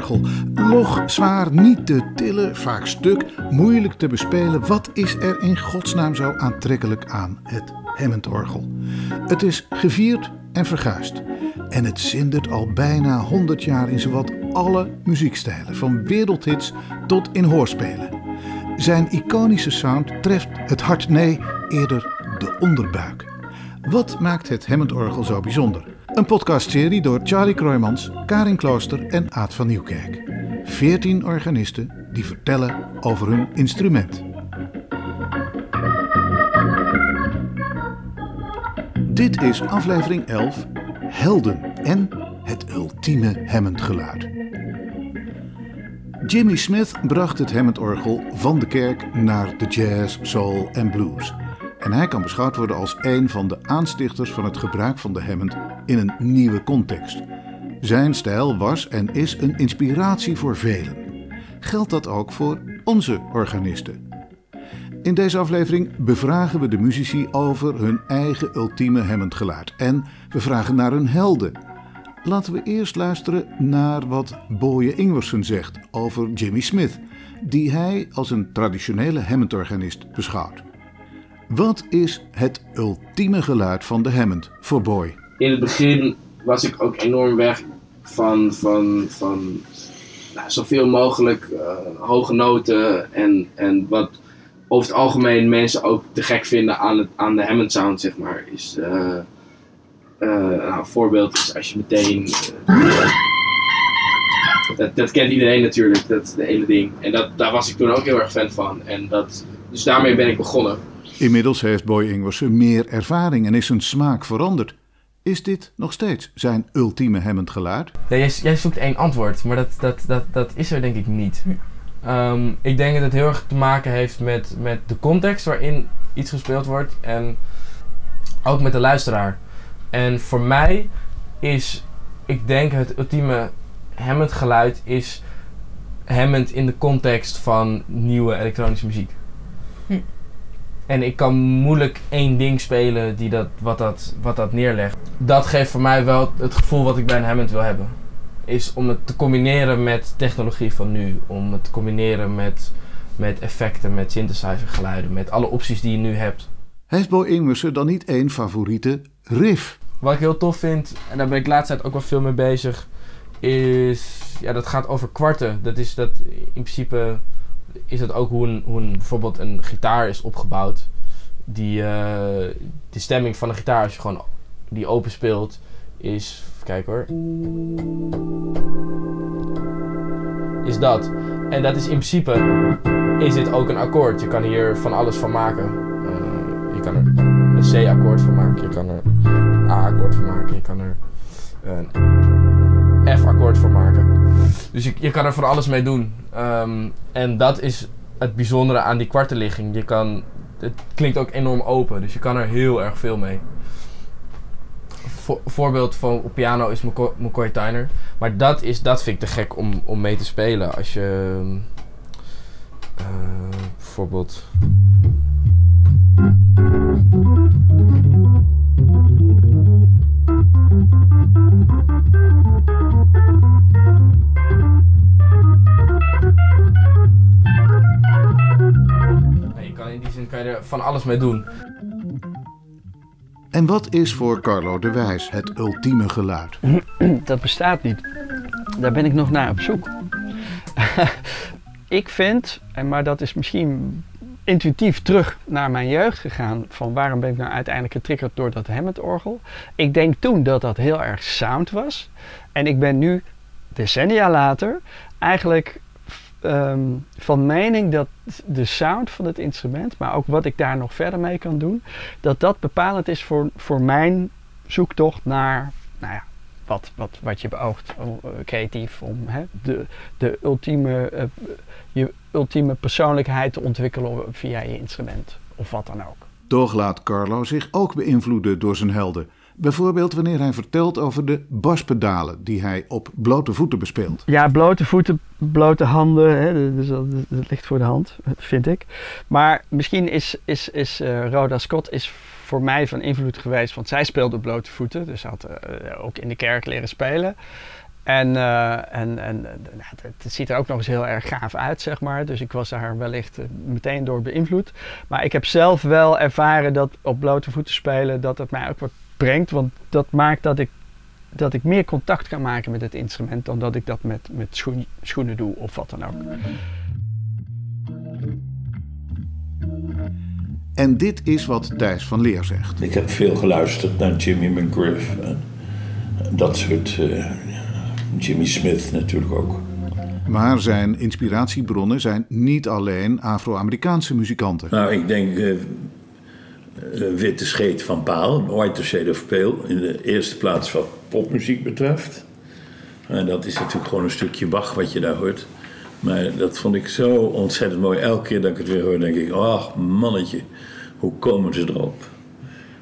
Hammond-orgel. Log, zwaar, niet te tillen, vaak stuk, moeilijk te bespelen. Wat is er in godsnaam zo aantrekkelijk aan het Hammond-orgel? Het is gevierd en verguisd. En het zindert al bijna 100 jaar in zowat alle muziekstijlen, van wereldhits tot in hoorspelen. Zijn iconische sound treft het hart, nee, eerder de onderbuik. Wat maakt het Hammond-orgel zo bijzonder? Een podcastserie door Charlie Kroijmans, Karin Klooster en Aad van Nieuwkerk. 14 organisten die vertellen over hun instrument. Dit is aflevering 11, Helden en het ultieme Hammond-geluid. Jimmy Smith bracht het Hammond-orgel van de kerk naar de jazz, soul en blues. En hij kan beschouwd worden als een van de aanstichters van het gebruik van de Hammond in een nieuwe context. Zijn stijl was en is een inspiratie voor velen. Geldt dat ook voor onze organisten? In deze aflevering bevragen we de muzici over hun eigen ultieme Hammond geluid. En we vragen naar hun helden. Laten we eerst luisteren naar wat Boye Ingwersen zegt over Jimmy Smith, die hij als een traditionele Hammond-organist beschouwt. Wat is het ultieme geluid van de Hammond voor Boy? In het begin was ik ook enorm weg van, van, van nou, zoveel mogelijk uh, hoge noten en, en wat over het algemeen mensen ook te gek vinden aan, het, aan de Hammond sound, zeg maar. Is, uh, uh, nou, een voorbeeld is als je meteen. dat, dat kent iedereen natuurlijk, dat hele ding. En dat, daar was ik toen ook heel erg fan van. En dat, dus daarmee ben ik begonnen. Inmiddels heeft Boy Ingwersen meer ervaring en is zijn smaak veranderd. Is dit nog steeds zijn ultieme Hammond geluid? Jij, zoekt één antwoord, maar dat, dat, dat, dat is er denk ik niet. Um, ik denk dat het heel erg te maken heeft met, met de context waarin iets gespeeld wordt en ook met de luisteraar. En voor mij is, ik denk het ultieme Hammond geluid is Hammond in de context van nieuwe elektronische muziek. En ik kan moeilijk één ding spelen die dat, wat, dat, wat dat neerlegt. Dat geeft voor mij wel het gevoel wat ik bij een Hammond wil hebben. Is om het te combineren met technologie van nu. Om het te combineren met, met effecten, met synthesizer geluiden. Met alle opties die je nu hebt. Heeft Bo Ingwersen dan niet één favoriete riff? Wat ik heel tof vind, en daar ben ik de laatste tijd ook wel veel mee bezig. Is, ja dat gaat over kwarten. Dat is dat in principe is dat ook hoe, een, hoe een, bijvoorbeeld een gitaar is opgebouwd. Die, uh, stemming van een gitaar, als je gewoon die open speelt, is. Kijk hoor. Is dat. En dat is in principe. Is dit ook een akkoord? Je kan hier van alles van maken. Uh, je kan er een C-akkoord van maken. Je kan er een A-akkoord van maken. Je kan er een F-akkoord van maken. Dus je, je kan er van alles mee doen. Um, en dat is het bijzondere aan die kwartenligging. Je kan, het klinkt ook enorm open, dus je kan er heel erg veel mee. Vo voorbeeld van op piano is McCoy Tyner. Maar dat, is, dat vind ik te gek om, om mee te spelen. Als je uh, bijvoorbeeld. Van alles mee doen. En wat is voor Carlo de Wijs het ultieme geluid? Dat bestaat niet. Daar ben ik nog naar op zoek. ik vind, maar dat is misschien intuïtief terug naar mijn jeugd gegaan. Van waarom ben ik nou uiteindelijk getriggerd door dat Hammond-orgel. Ik denk toen dat dat heel erg sound was. En ik ben nu, decennia later, eigenlijk um, van mening dat de sound van het instrument, maar ook wat ik daar nog verder mee kan doen, dat dat bepalend is voor, voor mijn zoektocht naar, nou ja, wat, wat, wat je beoogt uh, creatief om hè, de, de ultieme, uh, je ultieme persoonlijkheid te ontwikkelen via je instrument of wat dan ook. Toch laat Carlo zich ook beïnvloeden door zijn helden. Bijvoorbeeld wanneer hij vertelt over de baspedalen die hij op blote voeten bespeelt. Ja, blote voeten, blote handen, hè, dus dat, ligt voor de hand, vind ik. Maar misschien is, is, is uh, Rhoda Scott is voor mij van invloed geweest, want zij speelde op blote voeten. Dus had uh, ook in de kerk leren spelen. En, uh, en, en het ziet er ook nog eens heel erg gaaf uit, zeg maar. Dus ik was daar wellicht meteen door beïnvloed. Maar ik heb zelf wel ervaren dat op blote voeten spelen, dat het mij ook wat brengt. Want dat maakt dat ik, dat ik meer contact kan maken met het instrument dan dat ik dat met, met schoenen doe of wat dan ook. En dit is wat Thijs van Leer zegt. Ik heb veel geluisterd naar Jimmy McGriff. En dat soort. Uh, Jimmy Smith natuurlijk ook. Maar zijn inspiratiebronnen zijn niet alleen Afro-Amerikaanse muzikanten. Nou, ik denk uh, Witte Scheet van Paal, White Shade of Pale, in de eerste plaats wat popmuziek betreft. En dat is natuurlijk gewoon een stukje Bach wat je daar hoort. Maar dat vond ik zo ontzettend mooi. Elke keer dat ik het weer hoor, denk ik: ach, mannetje, hoe komen ze erop?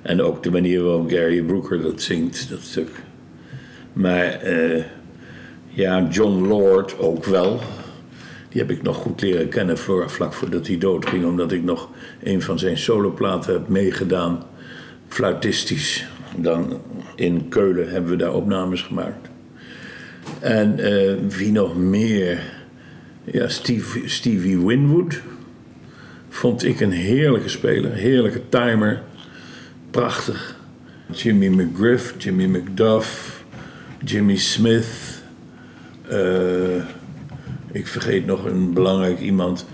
En ook de manier waarop Gary Brooker dat zingt, dat stuk. Maar uh, ja, John Lord ook wel. Die heb ik nog goed leren kennen vlak voordat hij doodging, omdat ik nog een van zijn soloplaten heb meegedaan, fluitistisch. Dan in Keulen hebben we daar opnames gemaakt. En uh, wie nog meer? Ja, Steve, Stevie Winwood vond ik een heerlijke speler, heerlijke timer, prachtig. Jimmy McGriff, Jimmy McDuff, Jimmy Smith. Uh, ik vergeet nog een belangrijk iemand.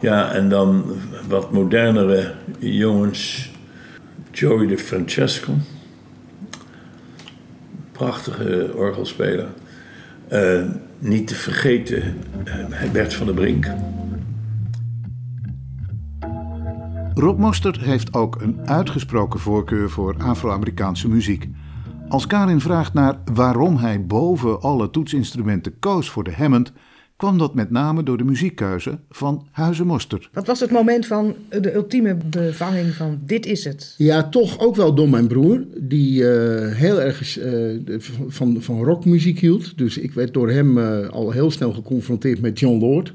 Ja, en dan wat modernere jongens. Joey de Francesco. Prachtige orgelspeler. Uh, niet te vergeten, uh, Bert van der Brink. Rob Mostert heeft ook een uitgesproken voorkeur voor Afro-Amerikaanse muziek. Als Karin vraagt naar waarom hij boven alle toetsinstrumenten koos voor de Hammond, kwam dat met name door de muziekkeuze van Huizen Mostert. Wat was het moment van de ultieme bevanging van dit is het? Ja, toch ook wel door mijn broer, die uh, heel erg uh, van, van rockmuziek hield. Dus ik werd door hem uh, al heel snel geconfronteerd met John Lord.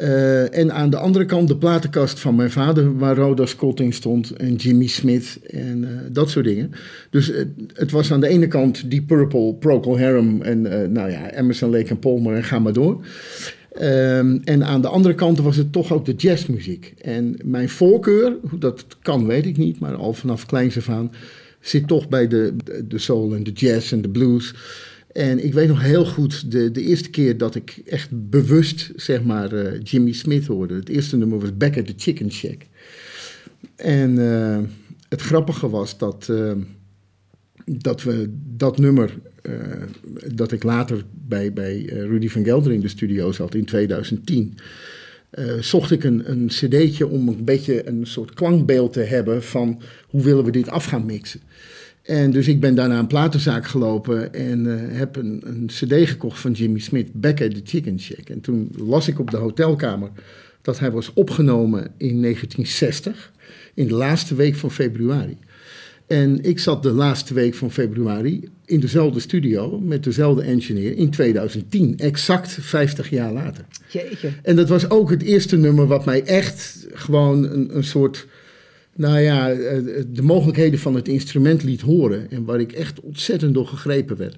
Uh, en aan de andere kant de platenkast van mijn vader, waar Rhoda Scott in stond en Jimmy Smith en uh, dat soort dingen. Dus het was aan de ene kant die Purple, Procol Harum en nou ja, Emerson, Lake en Palmer en ga maar door. Um, en aan de andere kant was het toch ook de jazzmuziek. En mijn voorkeur, hoe dat kan weet ik niet, maar al vanaf kleins af aan, zit toch bij de, de soul en de jazz en de blues. En ik weet nog heel goed de, de eerste keer dat ik echt bewust, zeg maar, uh, Jimmy Smith hoorde. Het eerste nummer was Back at the Chicken Shack. En uh, het grappige was dat, uh, dat we dat nummer, dat ik later bij, bij Rudy van Gelder in de studio zat in 2010... zocht ik een, een cd'tje om een beetje een soort klankbeeld te hebben van hoe willen we dit af gaan mixen. En dus ik ben daarna een platenzaak gelopen en uh, heb een, een, cd gekocht van Jimmy Smith, Back at the Chicken Shack. En toen las ik op de hotelkamer dat hij was opgenomen in 1960, in de laatste week van februari. En ik zat de laatste week van februari in dezelfde studio met dezelfde engineer in 2010, exact 50 jaar later. Jeetje. En dat was ook het eerste nummer wat mij echt gewoon een, een soort nou ja, eh, de mogelijkheden van het instrument liet horen. En waar ik echt ontzettend door gegrepen werd.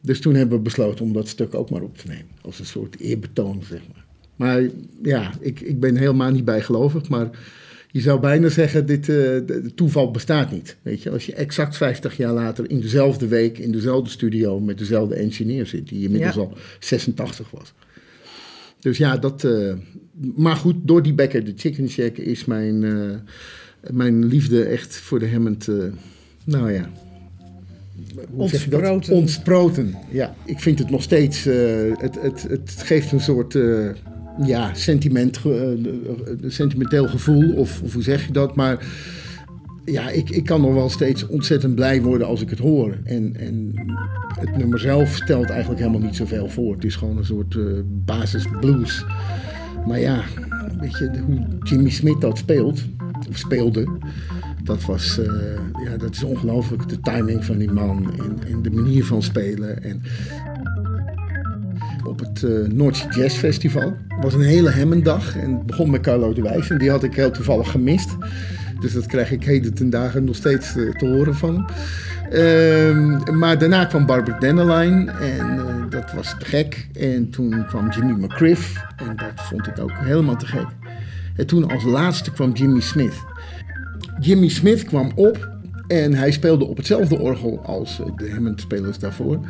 Dus toen hebben we besloten om dat stuk ook maar op te nemen. Als een soort eerbetoon, zeg maar. Maar ja, ik, ik ben helemaal niet bijgelovig. Maar je zou bijna zeggen, dit uh, toeval bestaat niet. Weet je, als je exact 50 jaar later in dezelfde week, in dezelfde studio met dezelfde engineer zit, die inmiddels ja. al 86 was. Dus ja, dat. Uh, maar goed, door die Becker de Chicken Shack is mijn, uh, mijn liefde echt voor de Hammond. Uh, nou ja. Ontsproten. Ontsproten. Ja, ik vind het nog steeds. het, het, het geeft een soort. ja, sentiment, sentimenteel gevoel, of, of hoe zeg je dat? Maar ja, ik, ik kan nog wel steeds ontzettend blij worden als ik het hoor. En, en het nummer zelf stelt eigenlijk helemaal niet zoveel voor. Het is gewoon een soort uh, basis blues. Maar ja, weet je, hoe Jimmy Smith dat speelt, of speelde, dat was, uh, ja, dat is ongelooflijk. De timing van die man en, de manier van spelen. En op het uh, Noordse Jazz Festival was een hele hemmendag en het begon met Carlo de Wijs en die had ik heel toevallig gemist. Dus dat krijg ik heden ten dagen nog steeds uh, te horen van hem. Ehm, maar daarna kwam Barbara Dandelion en eh, dat was te gek. En toen kwam Jimmy McGriff en dat vond ik ook helemaal te gek. En toen als laatste kwam Jimmy Smith. Jimmy Smith kwam op en hij speelde op hetzelfde orgel als eh, de Hammond-spelers daarvoor.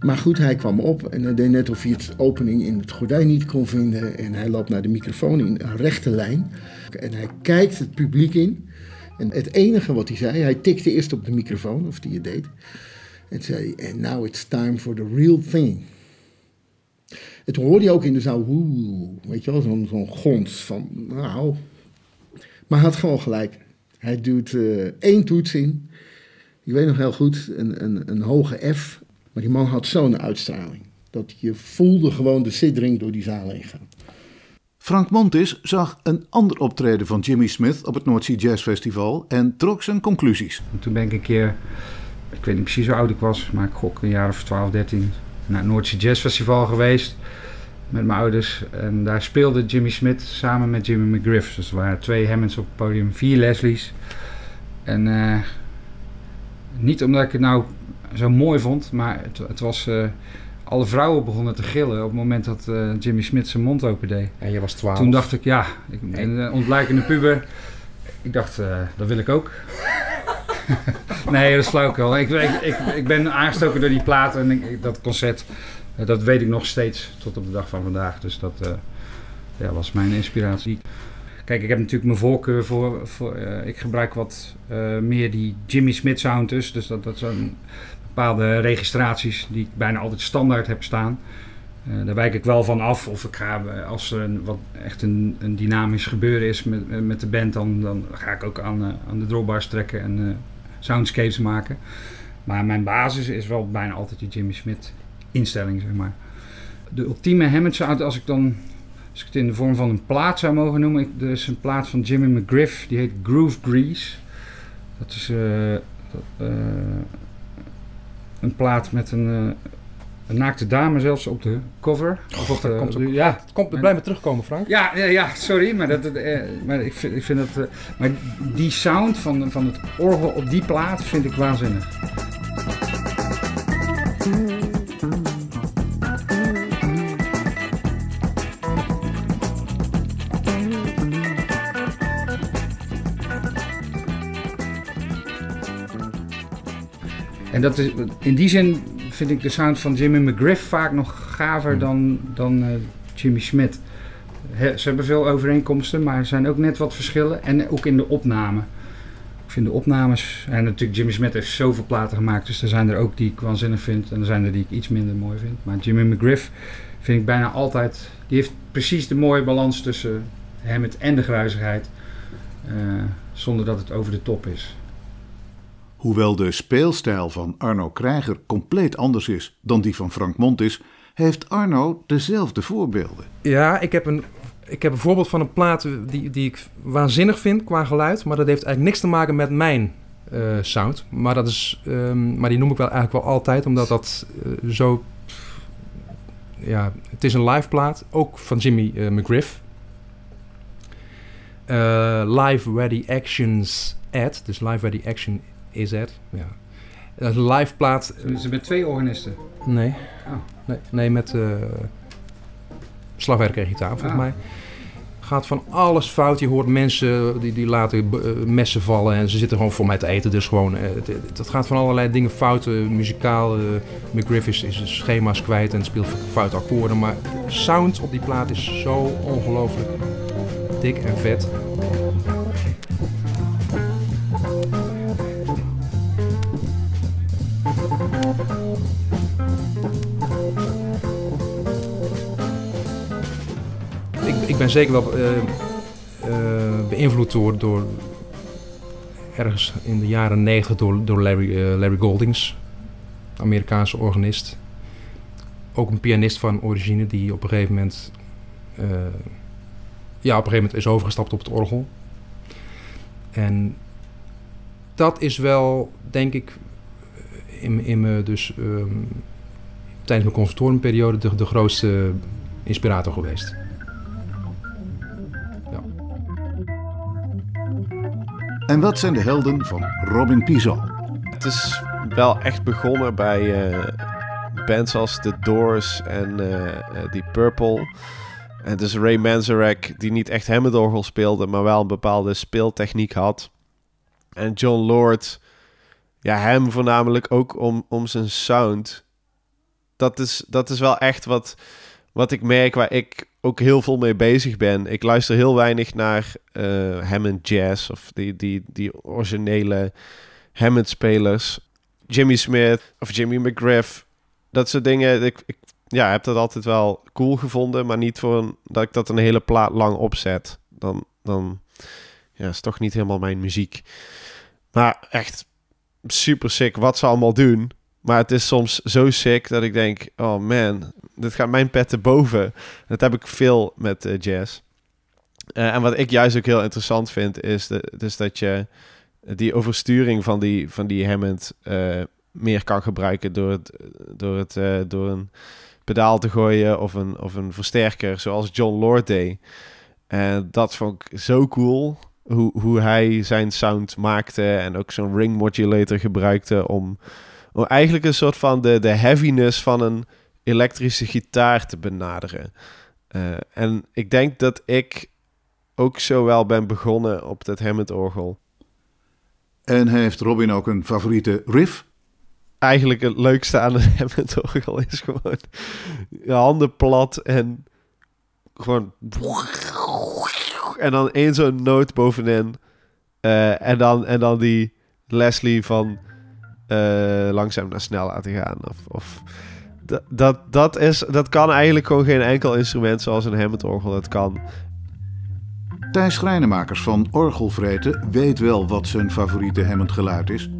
Maar goed, hij kwam op en hij deed net of hij het opening in het gordijn niet kon vinden. En hij loopt naar de microfoon in een rechte lijn. En hij kijkt het publiek in. En het enige wat hij zei, hij tikte eerst op de microfoon, of die het deed. En zei, and now it's time for the real thing. En toen hoorde hij ook in de zaal, oeh, weet je wel, zo'n zo'n gons van, nou. Maar hij had gewoon gelijk. Hij doet eh, één toets in. Ik weet nog heel goed, een, een, een hoge F. Maar die man had zo'n uitstraling. Dat je voelde gewoon de siddering door die zaal heen gaan. Frank Montis zag een ander optreden van Jimmy Smith op het Noordzee Jazz Festival en trok zijn conclusies. En toen ben ik een keer, ik weet niet precies hoe oud ik was, maar ik gok een jaar of 12, 13, naar het Noordzee Jazz Festival geweest met mijn ouders. En daar speelde Jimmy Smith samen met Jimmy McGriff. Dus er waren twee Hammonds op het podium, vier Leslie's. En eh, niet omdat ik het nou zo mooi vond, maar het, het was... eh, alle vrouwen begonnen te gillen op het moment dat eh, Jimmy Smith zijn mond opende. En je was 12. Toen dacht ik, ja, ik, een eh, ontblijkende puber. Ik dacht, eh, dat wil ik ook. nee, dat is. Ik, ik, ik, ik ben aangestoken door die plaat en ik- dat concert, dat weet ik nog steeds tot op de dag van vandaag. Dus dat ja, was mijn inspiratie. Kijk, ik heb natuurlijk mijn voorkeur voor, voor ik gebruik wat meer die Jimmy Smith sound dus. Dus dat, dat zijn bepaalde registraties die ik bijna altijd standaard heb staan. Eh, daar wijk ik wel van af. Of ik ga, eh, als er een, wat echt een, een dynamisch gebeuren is met, eh, met de band, dan, dan ga ik ook aan, aan de drawbars trekken en soundscapes maken. Maar mijn basis is wel bijna altijd die Jimmy Smith instelling, zeg maar. De ultieme Hammond sound, als ik dan, als ik het in de vorm van een plaat zou mogen noemen. Ik, er is een plaat van Jimmy McGriff, die heet Groove Grease. Dat is dat, een plaat met een, eh, een naakte dame zelfs op de cover. Of op dat de- komt ook- ja, Het komt, blijf maar terugkomen, Frank. ja, ja, ja, sorry, maar, dat, dat, eh, maar ik vind, ik vind dat. eh, maar die sound van, van het orgel op die plaat vind ik waanzinnig. En dat is, in die zin vind ik de sound van Jimmy McGriff vaak nog gaver dan, dan eh, Jimmy Smith. He- ze hebben veel overeenkomsten, maar er zijn ook net wat verschillen. En ook in de opname. Ik vind de opnames... En natuurlijk, Jimmy Smith heeft zoveel platen gemaakt. Dus er zijn er ook die ik waanzinnig vind. En er zijn er die ik iets minder mooi vind. Maar Jimmy McGriff vind ik bijna altijd... Die heeft precies de mooie balans tussen hem en de gruizigheid. eh, zonder dat het over de top is. Hoewel de speelstijl van Arno Krijger compleet anders is dan die van Frank Montis, heeft Arno dezelfde voorbeelden. Ja, ik heb een, ik heb een voorbeeld van een plaat die, die ik waanzinnig vind qua geluid. Maar dat heeft eigenlijk niks te maken met mijn eh, sound. Maar, dat is, ehm, maar die noem ik wel eigenlijk wel altijd, omdat dat eh, zo... Ja, het is een live plaat, ook van Jimmy eh, McGriff. Live Ready Actions Ad, dus Live Ready Action is Ad. Ja. Dat live plaat. Ze met twee organisten. Nee. Oh. Nee, nee, met eh slagwerk en gitaar volgens Ah. mij. Gaat van alles fout. Je hoort mensen die, die laten eh, messen vallen en ze zitten gewoon voor mij te eten. Dus gewoon, eh, het, het- het gaat van allerlei dingen fout. muzikaal, McGriff is, is schema's kwijt en speelt fout akkoorden. Maar de sound op die plaat is zo ongelooflijk dik en vet. Ben zeker wel eh, eh, beïnvloed door, ergens in de jaren 90 door, door Larry, eh, Larry Goldings, Amerikaanse organist. Ook een pianist van origine die op een gegeven moment, ja, op een gegeven moment is overgestapt op het orgel. En dat is wel, denk ik, in me dus ehm, tijdens mijn conservatoriumperiode de, de grootste inspirator geweest. En wat zijn de helden van Robin Pizal? Het is wel echt begonnen bij uh, bands als The Doors en uh, die Purple. En dus Ray Manzarek, die niet echt Hammondorgel speelde, maar wel een bepaalde speeltechniek had. En John Lord, ja, hem voornamelijk ook om, om zijn sound. Dat is, dat is wel echt wat, wat ik merk, waar ik ook heel veel mee bezig ben. Ik luister heel weinig naar uh, Hammond Jazz of die, die, die originele Hammond-spelers. Jimmy Smith of Jimmy McGriff. Dat soort dingen. Ik, ik ja, heb dat altijd wel cool gevonden, maar niet voor een, dat ik dat een hele plaat lang opzet. Dan, dan ja, is toch niet helemaal mijn muziek. Maar echt super sick wat ze allemaal doen. Maar het is soms zo sick dat ik denk: oh man, dit gaat mijn pet te boven. Dat heb ik veel met uh, jazz. Uh, en wat ik juist ook heel interessant vind, is de, dus dat je die oversturing van die, van die Hammond uh, meer kan gebruiken door, het, door, het, door een pedaal te gooien of een, of een versterker, zoals John Lord deed. En dat vond ik zo cool. Hoe, hoe hij zijn sound maakte en ook zo'n ring modulator gebruikte om eigenlijk een soort van de, de heaviness van een elektrische gitaar te benaderen. Uh, en ik denk dat ik ook zo wel ben begonnen op dat Hammond-orgel. En heeft Robin ook een favoriete riff? Eigenlijk het leukste aan het Hammond-orgel is gewoon je handen plat en gewoon... En dan één zo'n noot bovenin. Uh, en, dan, en dan die Leslie van uh, langzaam naar snel laten gaan. Of, of dat, dat, is, dat kan eigenlijk gewoon geen enkel instrument zoals een Hammond-orgel dat kan. Thijs Schrijnemakers van Orgelvreten weet wel wat zijn favoriete Hammond geluid is.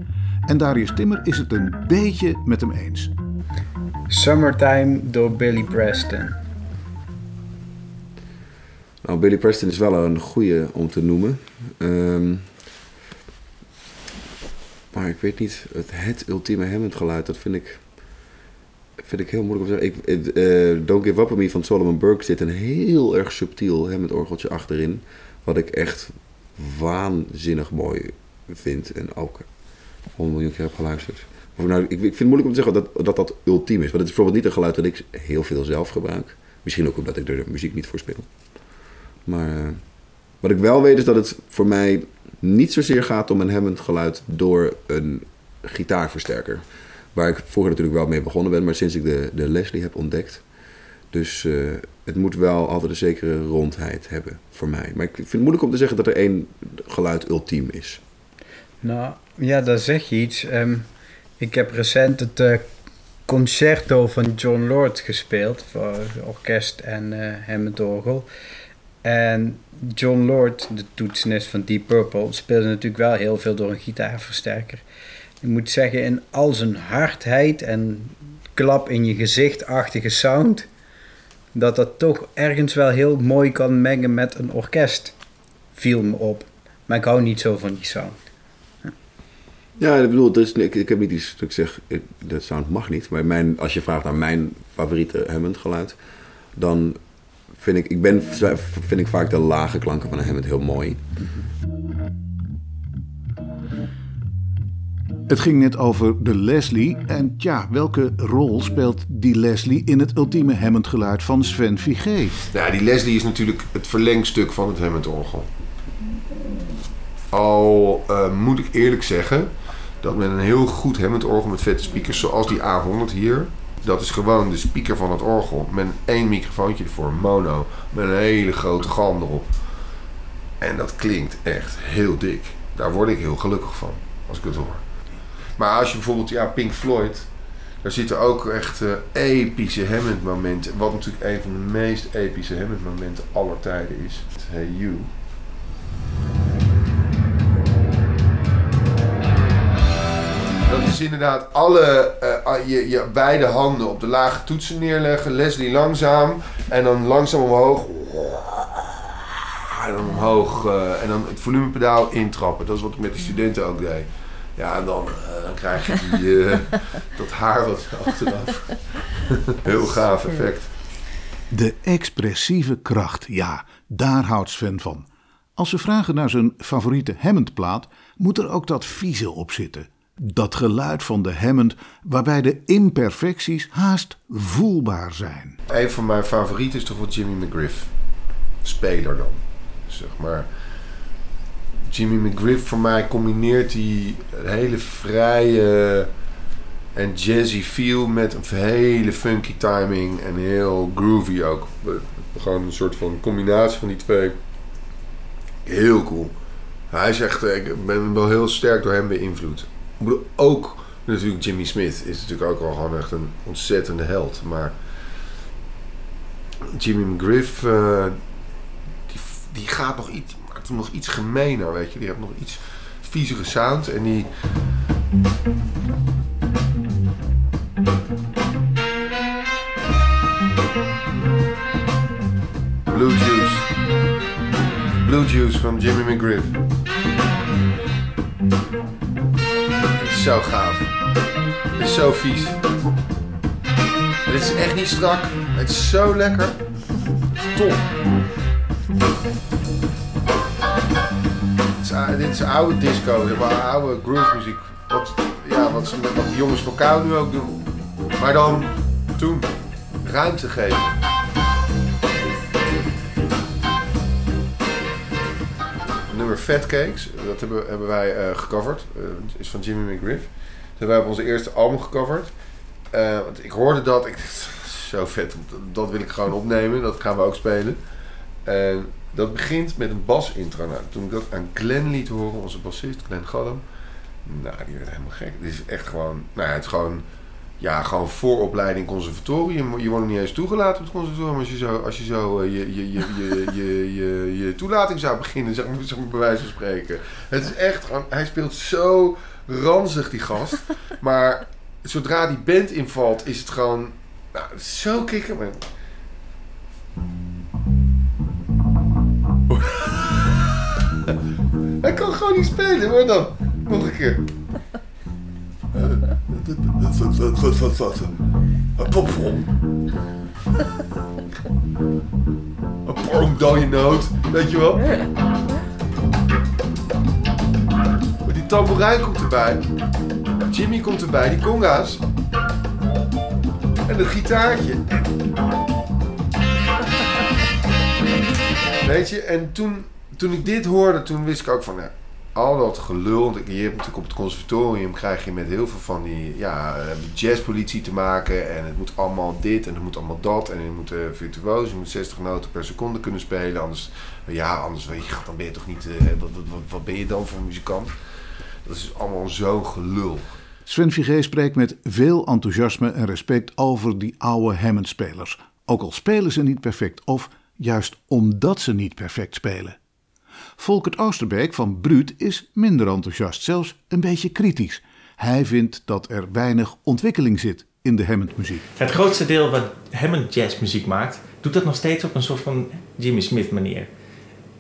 En Darius Timmer is het een beetje met hem eens. Summertime door Billy Preston. Nou, Billy Preston is wel een goede om te noemen. Um, maar ik weet niet, het, het ultieme Hammond geluid, dat vind ik vind ik heel moeilijk om te zeggen. Ik, uh, Don't Give Up On Me van Solomon Burke zit een heel erg subtiel met orgeltje achterin. Wat ik echt waanzinnig mooi vind. En ook honderd miljoen keer heb geluisterd. Nou, ik, vind het moeilijk om te zeggen dat dat, dat ultiem is. Want het is bijvoorbeeld niet een geluid dat ik heel veel zelf gebruik. Misschien ook omdat ik er de muziek niet voor speel. Maar uh, wat ik wel weet is dat het voor mij niet zozeer gaat om een hemmend geluid door een gitaarversterker. Waar ik vroeger natuurlijk wel mee begonnen ben, maar sinds ik de, de Leslie heb ontdekt. Dus uh, het moet wel altijd een zekere rondheid hebben voor mij. Maar ik vind het moeilijk om te zeggen dat er één geluid ultiem is. Nou, ja, daar zeg je iets. Um, ik heb recent het uh, concerto van John Lord gespeeld voor orkest en uh, Hammond orgel. En John Lord, de toetsenist van Deep Purple, speelde natuurlijk wel heel veel door een gitaarversterker ik moet zeggen, in al zijn hardheid en klap in je gezichtachtige sound, dat dat toch ergens wel heel mooi kan mengen met een orkest. Viel me op. Maar ik hou niet zo van die sound. Ja, ik bedoel, ik, ik heb niet iets dat ik zeg, dat sound mag niet. Maar mijn, als je vraagt naar mijn favoriete Hammond geluid, dan vind ik, ik ben, vind ik vaak de lage klanken van een Hammond heel mooi. Het ging net over de Leslie. En tja, welke rol speelt die Leslie in het ultieme Hammond-geluid van Sven Vigé? Ja, die Leslie is natuurlijk het verlengstuk van het Hammond-orgel. Al uh, moet ik eerlijk zeggen dat met een heel goed Hammond-orgel met vette speakers, zoals die A100 hier, dat is gewoon de speaker van het orgel met één microfoontje ervoor, mono, met een hele grote galm erop. En dat klinkt echt heel dik. Daar word ik heel gelukkig van als ik het hoor. Maar als je bijvoorbeeld, ja, Pink Floyd, daar zitten ook echt uh, epische Hammond momenten. Wat natuurlijk een van de meest epische Hammond momenten aller tijden is. Hey You. Is inderdaad alle, uh, je, je beide handen op de lage toetsen neerleggen. Leslie langzaam. En dan langzaam omhoog. En dan omhoog. Uh, en dan het volumepedaal intrappen. Dat is wat ik met de studenten ook deed. Ja, en dan, uh, dan krijg je die, dat haar wat achteraf. Heel gaaf effect. De expressieve kracht, ja, daar houdt Sven van. Als ze vragen naar zijn favoriete Hammond-plaat, moet er ook dat vieze op zitten. Dat geluid van de Hammond waarbij de imperfecties haast voelbaar zijn. Een van mijn favorieten is toch wel Jimmy McGriff. Speler dan, zeg maar. Jimmy McGriff voor mij combineert die hele vrije en jazzy feel met een hele funky timing en heel groovy ook. Gewoon een soort van combinatie van die twee. Heel cool. Hij is echt, ik ben wel heel sterk door hem beïnvloed. Ik ook natuurlijk Jimmy Smith is natuurlijk ook wel gewoon echt een ontzettende held. Maar Jimmy McGriff, uh, die, die gaat nog iets, maakt hem nog iets gemener, weet je. Die heeft nog iets viezere sound en die... Blue Juice. Blue Juice van Jimmy McGriff. Is zo gaaf. Het is zo vies. Het is echt niet strak. Het is zo lekker. Top. Het is, dit is oude disco, oude groove muziek. Wat, ja, wat de jongens van Kou nu ook doen. Maar dan toen ruimte geven. Het nummer Fat Cakes, dat hebben, hebben wij eh, gecoverd. Eh, is van Jimmy McGriff. Dat hebben wij op onze eerste album gecoverd. Eh, want ik hoorde dat, ik dacht, zo vet, dat wil ik gewoon opnemen. Dat gaan we ook spelen. En dat begint met een bas-intro. Nou, toen ik dat aan Glenn liet horen, onze bassist, Glenn Gollum. Nou, die werd helemaal gek. Dit is echt gewoon, nou het is gewoon, ja, gewoon vooropleiding conservatorium. Je wordt nog niet eens toegelaten op het conservatorium als je zo, als je, zo eh, je, je, je, je, je, je, je toelating zou beginnen, zeg maar, zeg maar bij wijze van spreken. Het is echt, gewoon- hij speelt zo ranzig, die gast. Maar zodra die band invalt, is het gewoon, nou, het is zo kicken. man. Hij kan gewoon niet spelen, hoor dan. Nog een keer. Een popvorm. Een porkdooienoot, weet je wel? Maar die tamboerijn komt erbij. Jimmy komt erbij, die conga's. En het gitaartje. Weet je, en toen, toen ik dit hoorde, toen wist ik ook van, ja, al dat gelul. Je hebt natuurlijk op het conservatorium krijg je met heel veel van die ja, eh, jazzpolitie te maken. En het moet allemaal dit en het moet allemaal dat. En je moet eh, virtuoos, je moet 60 noten per seconde kunnen spelen. Anders, ja, anders dan ben je toch niet, eh, wat, ben je dan voor muzikant? Dat is allemaal zo gelul. Sven Vigé spreekt met veel enthousiasme en respect over die oude Hammond-spelers. Ook al spelen ze niet perfect, of juist omdat ze niet perfect spelen. Volkert Oosterbeek van Bruut is minder enthousiast, zelfs een beetje kritisch. Hij vindt dat er weinig ontwikkeling zit in de Hammond-muziek. Het grootste deel wat Hammond jazzmuziek maakt, doet dat nog steeds op een soort van Jimmy Smith manier.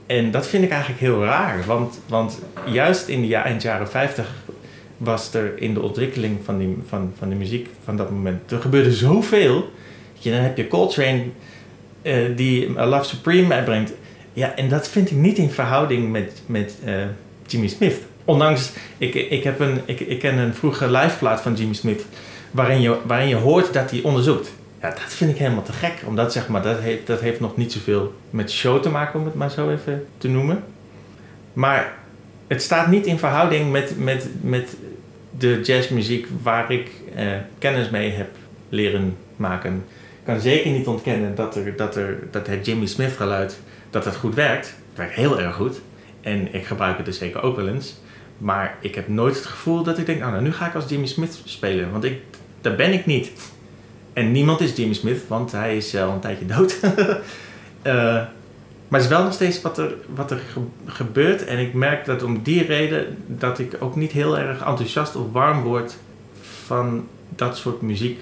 En dat vind ik eigenlijk heel raar, want, want juist in de jaren 50 was er in de ontwikkeling van, die, van, van de muziek van dat moment, er gebeurde zoveel. Je, dan heb je Coltrane eh, die Love Supreme uitbrengt. Ja, en dat vind ik niet in verhouding met, met eh, Jimmy Smith. Ondanks, ik, ik, heb een, ik, ik ken een vroege liveplaat van Jimmy Smith waarin je, waarin je hoort dat hij onderzoekt. Ja, dat vind ik helemaal te gek. Omdat zeg maar, dat, heeft, dat heeft nog niet zoveel met show te maken, om het maar zo even te noemen. Maar het staat niet in verhouding met, met, met de jazzmuziek waar ik eh, kennis mee heb leren maken. Kan zeker niet ontkennen dat, er, dat, er, dat het Jimmy Smith geluid dat het goed werkt. Het werkt heel erg goed. En ik gebruik het dus zeker ook wel eens. Maar ik heb nooit het gevoel dat ik denk, nou, nou nu ga ik als Jimmy Smith spelen. Want ik, daar ben ik niet. En niemand is Jimmy Smith, want hij is al een tijdje dood. Eh, maar het is wel nog steeds wat er, wat er ge- gebeurt. En ik merk dat om die reden dat ik ook niet heel erg enthousiast of warm word van dat soort muziek.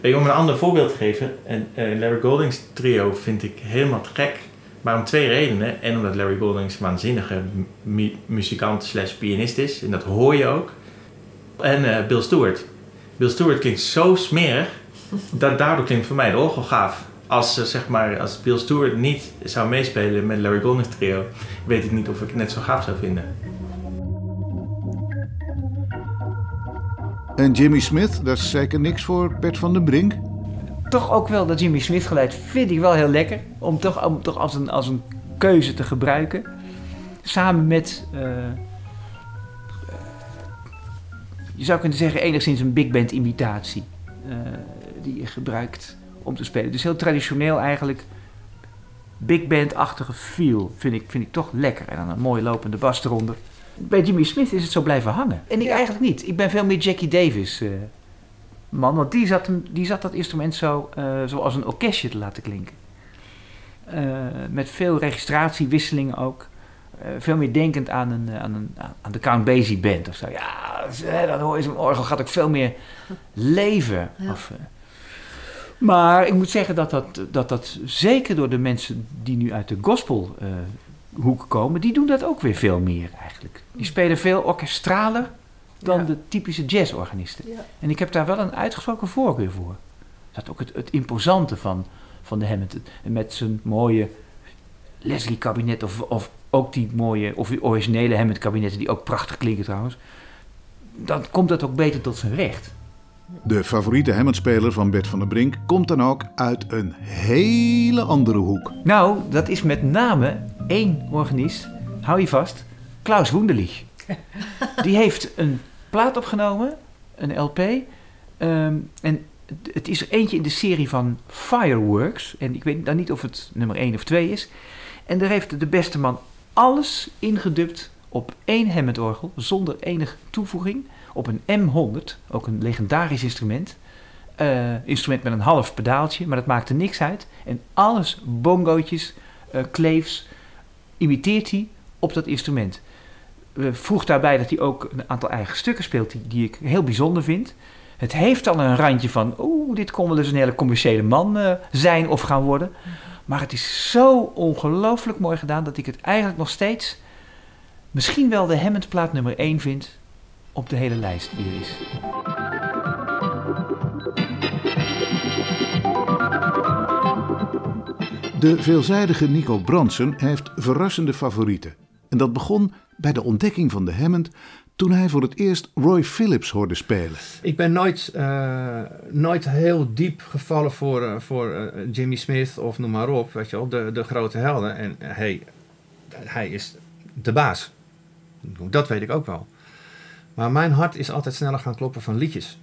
Je, om een ander voorbeeld te geven. En, eh, Larry Golding's trio vind ik helemaal gek. Maar om twee redenen. En omdat Larry Golding's een waanzinnige mu- muzikant slash pianist is. En dat hoor je ook. En eh, Bill Stewart. Bill Stewart klinkt zo smerig. Dat daardoor klinkt voor mij de orgel gaaf. Als, eh, zeg maar, als Bill Stewart niet zou meespelen met Larry Golding's trio... weet ik niet of ik het net zo gaaf zou vinden. En Jimmy Smith, dat is zeker niks voor Bert van den Brink. Toch ook wel dat Jimmy Smith geluid vind ik wel heel lekker. Om toch, om toch als, een, als een keuze te gebruiken. Samen met, eh, je zou kunnen zeggen, enigszins een big band imitatie. eh, die je gebruikt om te spelen. Dus heel traditioneel eigenlijk. Big band-achtige feel vind ik, vind ik toch lekker. En dan een mooi lopende bas eronder. Bij Jimmy Smith is het zo blijven hangen. En ik eigenlijk niet. Ik ben veel meer Jackie Davis eh, man. Want die zat, die zat dat instrument zo eh, zoals een orkestje te laten klinken. Eh, met veel registratiewisselingen ook. Eh, veel meer denkend aan, een, aan, een, aan de Count Basie band of zo. Ja, dan hoor je zo'n orgel gaat ook veel meer leven. Ja. Of, eh, maar ik moet zeggen dat dat, dat dat zeker door de mensen die nu uit de gospelhoek hoek komen, die doen dat ook weer veel meer eigenlijk. Die spelen veel orkestraler dan de typische jazzorganisten. Ja. En ik heb daar wel een uitgesproken voorkeur voor. Dat ook het, het imposante van, van de Hammond. Met zijn mooie Leslie-kabinet of, of ook die mooie, of die originele Hammond-kabinetten die ook prachtig klinken trouwens. Dan komt dat ook beter tot zijn recht. De favoriete Hammond-speler van Bert van den Brink komt dan ook uit een hele andere hoek. Nou, dat is met name één organist, hou je vast, Klaus Wunderlich. Die heeft een plaat opgenomen, een LP. ehm, en het is er eentje in de serie van Fireworks. En ik weet dan niet of het nummer 1 of 2 is. En daar heeft de beste man alles ingedubt op één Hammond-orgel, zonder enige toevoeging. Op een M100, ook een legendarisch instrument. Eh, instrument met een half pedaaltje, maar dat maakte niks uit. En alles, bongootjes, eh kleefs, imiteert hij op dat instrument. Eh, voeg daarbij dat hij ook een aantal eigen stukken speelt die, die ik heel bijzonder vind. Het heeft al een randje van, oeh, dit kon wel eens een hele commerciële man eh, zijn of gaan worden. Maar het is zo ongelooflijk mooi gedaan dat ik het eigenlijk nog steeds misschien wel de Hammond plaat nummer 1 vind op de hele lijst die er is. De veelzijdige Nico Bransen heeft verrassende favorieten. En dat begon bij de ontdekking van de Hammond toen hij voor het eerst Roy Phillips hoorde spelen. Ik ben nooit, eh, nooit heel diep gevallen voor, eh, voor eh, Jimmy Smith of noem maar op, weet je wel, de, de grote helden. En hij, hij is de baas. Dat weet ik ook wel. Maar mijn hart is altijd sneller gaan kloppen van liedjes.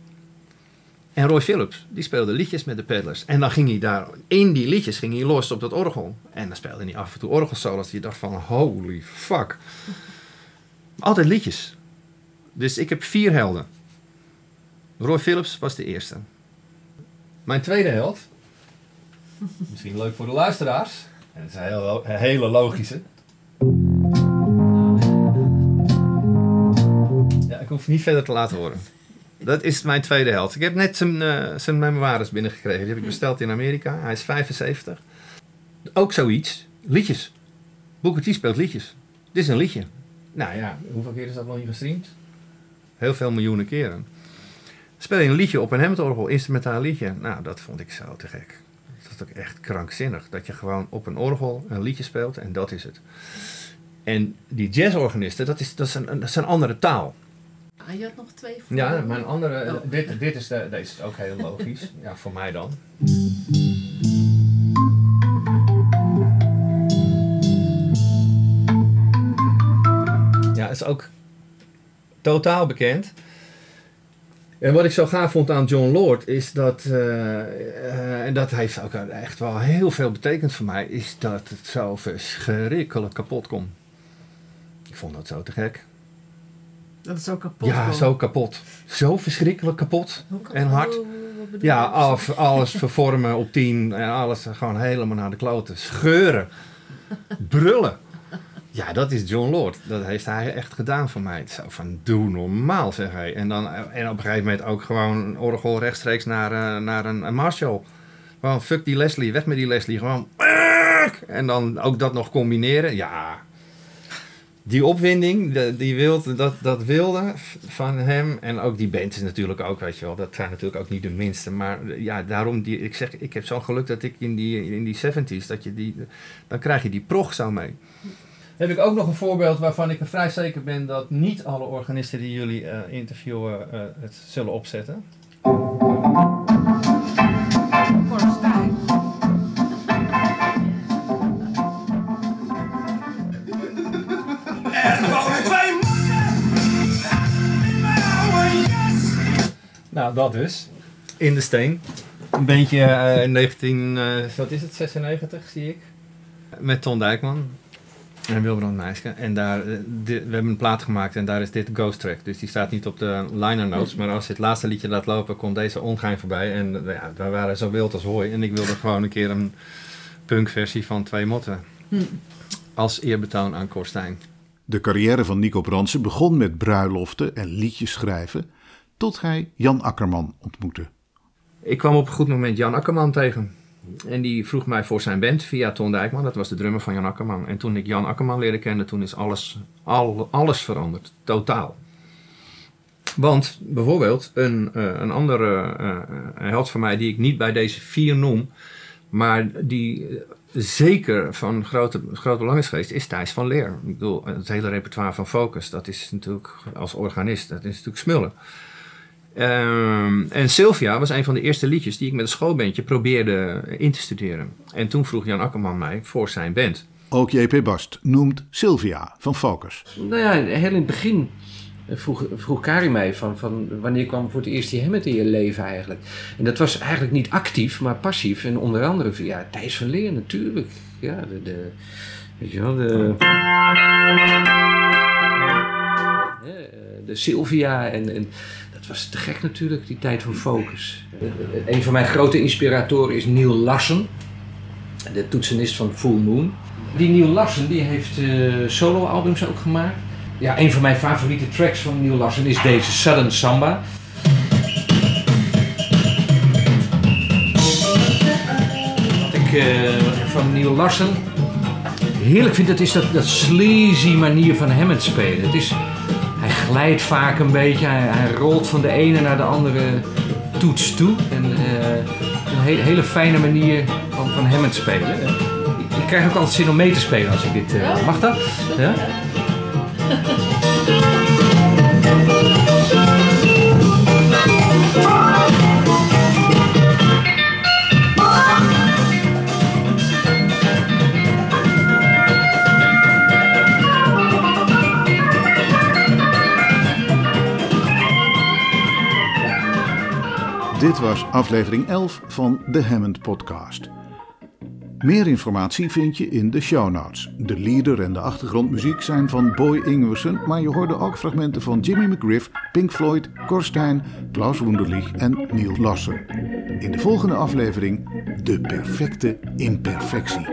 En Roy Phillips, die speelde liedjes met de Peddlers. En dan ging hij daar, in die liedjes ging hij los op dat orgel. En dan speelde hij af en toe orgelsolos. Die dacht van, holy fuck. Altijd liedjes. Dus ik heb vier helden. Roy Phillips was de eerste. Mijn tweede held. Misschien leuk voor de luisteraars. En het is een heel, een hele logische. Hoef niet verder te laten horen. Dat is mijn tweede held. Ik heb net zijn, eh, zijn memoires binnengekregen. Die heb ik besteld in Amerika. Hij is 75. Ook zoiets. Liedjes. Booker T speelt liedjes. Dit is een liedje. Nou ja, hoeveel keer is dat nog niet gestreamd? Heel veel miljoenen keren. Speel je een liedje op een Hammond-orgel, instrumentaal liedje. Nou, dat vond ik zo te gek. Dat is ook echt krankzinnig. Dat je gewoon op een orgel een liedje speelt en dat is het. En die jazzorganisten, dat is, dat is, een, dat is een andere taal. Ah, je had nog twee Ja, voorbeelden. mijn andere, Oh. dit, dit is, de, deze is ook heel logisch. Ja, voor mij dan. Ja, is ook totaal bekend. En wat ik zo gaaf vond aan John Lord is dat, eh, eh, en dat heeft ook echt wel heel veel betekend voor mij, is dat het zo verschrikkelijk kapot kon. Ik vond dat zo te gek. Dat het zo kapot Ja, zo kapot. Zo verschrikkelijk kapot en hard. Ja, af, alles vervormen op tien en alles gewoon helemaal naar de kloten. Scheuren. Brullen. Ja, dat is John Lord. Dat heeft hij echt gedaan voor mij. Zo van, doe normaal, zeg hij. En, dan, en op een gegeven moment ook gewoon een orgel rechtstreeks naar, eh, naar een, een Marshall. Gewoon, fuck die Leslie, weg met die Leslie. Gewoon, en dan ook dat nog combineren. Ja, die opwinding, de- die wilde, dat, dat wilde van hem. En ook die band is natuurlijk ook, weet je wel. Dat zijn natuurlijk ook niet de minste. Maar ja, daarom, die, ik zeg, ik heb zo'n geluk dat ik in die, in die 70s, dat je die, dan krijg je die prog zo mee. heb ik ook nog een voorbeeld waarvan ik er vrij zeker ben dat niet alle organisten die jullie eh, interviewen eh, het zullen opzetten. Nou, dat dus. In de steen. Een beetje eh, in 19, eh, wat is het, 96 zie ik. Met Ton Dijkman en Wilbrand Meiske. En daar, eh, we hebben een plaat gemaakt en daar is dit Ghost Track. Dus die staat niet op de liner notes. Maar als je het laatste liedje laat lopen, komt deze ongein voorbij. En ja, we waren zo wild als hooi. En ik wilde gewoon een keer een punkversie van Twee Motten. Hm. Als eerbetoon aan Korstijn. De carrière van Nico Bransen begon met bruiloften en liedjes schrijven, tot hij Jan Akkerman ontmoette. Ik kwam op een goed moment Jan Akkerman tegen. En die vroeg mij voor zijn band via Ton Dijkman. Dat was de drummer van Jan Akkerman. En toen ik Jan Akkerman leerde kennen, toen is alles, al, alles veranderd. Totaal. Want bijvoorbeeld een, eh, een andere eh, een held van mij die ik niet bij deze vier noem, maar die eh, zeker van grote, groot belang is geweest, is Thijs van Leer. Ik bedoel, het hele repertoire van Focus, dat is natuurlijk als organist, dat is natuurlijk smullen. Ehm, en Sylvia was een van de eerste liedjes die ik met een schoolbandje probeerde in te studeren. En toen vroeg Jan Akkerman mij voor zijn band. Ook JP Bast noemt Sylvia van Focus. Nou ja, heel in het begin vroeg, vroeg Karin mij van, van wanneer kwam voor het eerst die Hammond in je leven eigenlijk. En dat was eigenlijk niet actief, maar passief. En onder andere via Thijs van Leer natuurlijk. Ja, de, de, weet je wel, de, eh, de Sylvia en, en dat was te gek natuurlijk, die tijd van Focus. Een van mijn grote inspiratoren is Neil Larsen, de toetsenist van Full Moon. Die Neil Larsen die heeft eh soloalbums ook gemaakt. Ja, een van mijn favoriete tracks van Neil Larsen is deze Sudden Samba. Wat ik eh, van Neil Larsen heerlijk vind, dat is dat, dat sleazy manier van Hammond spelen. Het is, glijdt vaak een beetje, hij, hij rolt van de ene naar de andere toets toe. En, eh, een hele, hele fijne manier van, van Hammond spelen. Ik, ik krijg ook altijd zin om mee te spelen als ik dit... eh, mag dat? Ja? aflevering 11 van de Hammond Podcast. Meer informatie vind je in de show notes. De leader en de achtergrondmuziek zijn van Boy Ingwersen, maar je hoorde ook fragmenten van Jimmy McGriff, Pink Floyd, Korstijn, Klaus Wunderlich en Neil Larsen. In de volgende aflevering De Perfecte Imperfectie.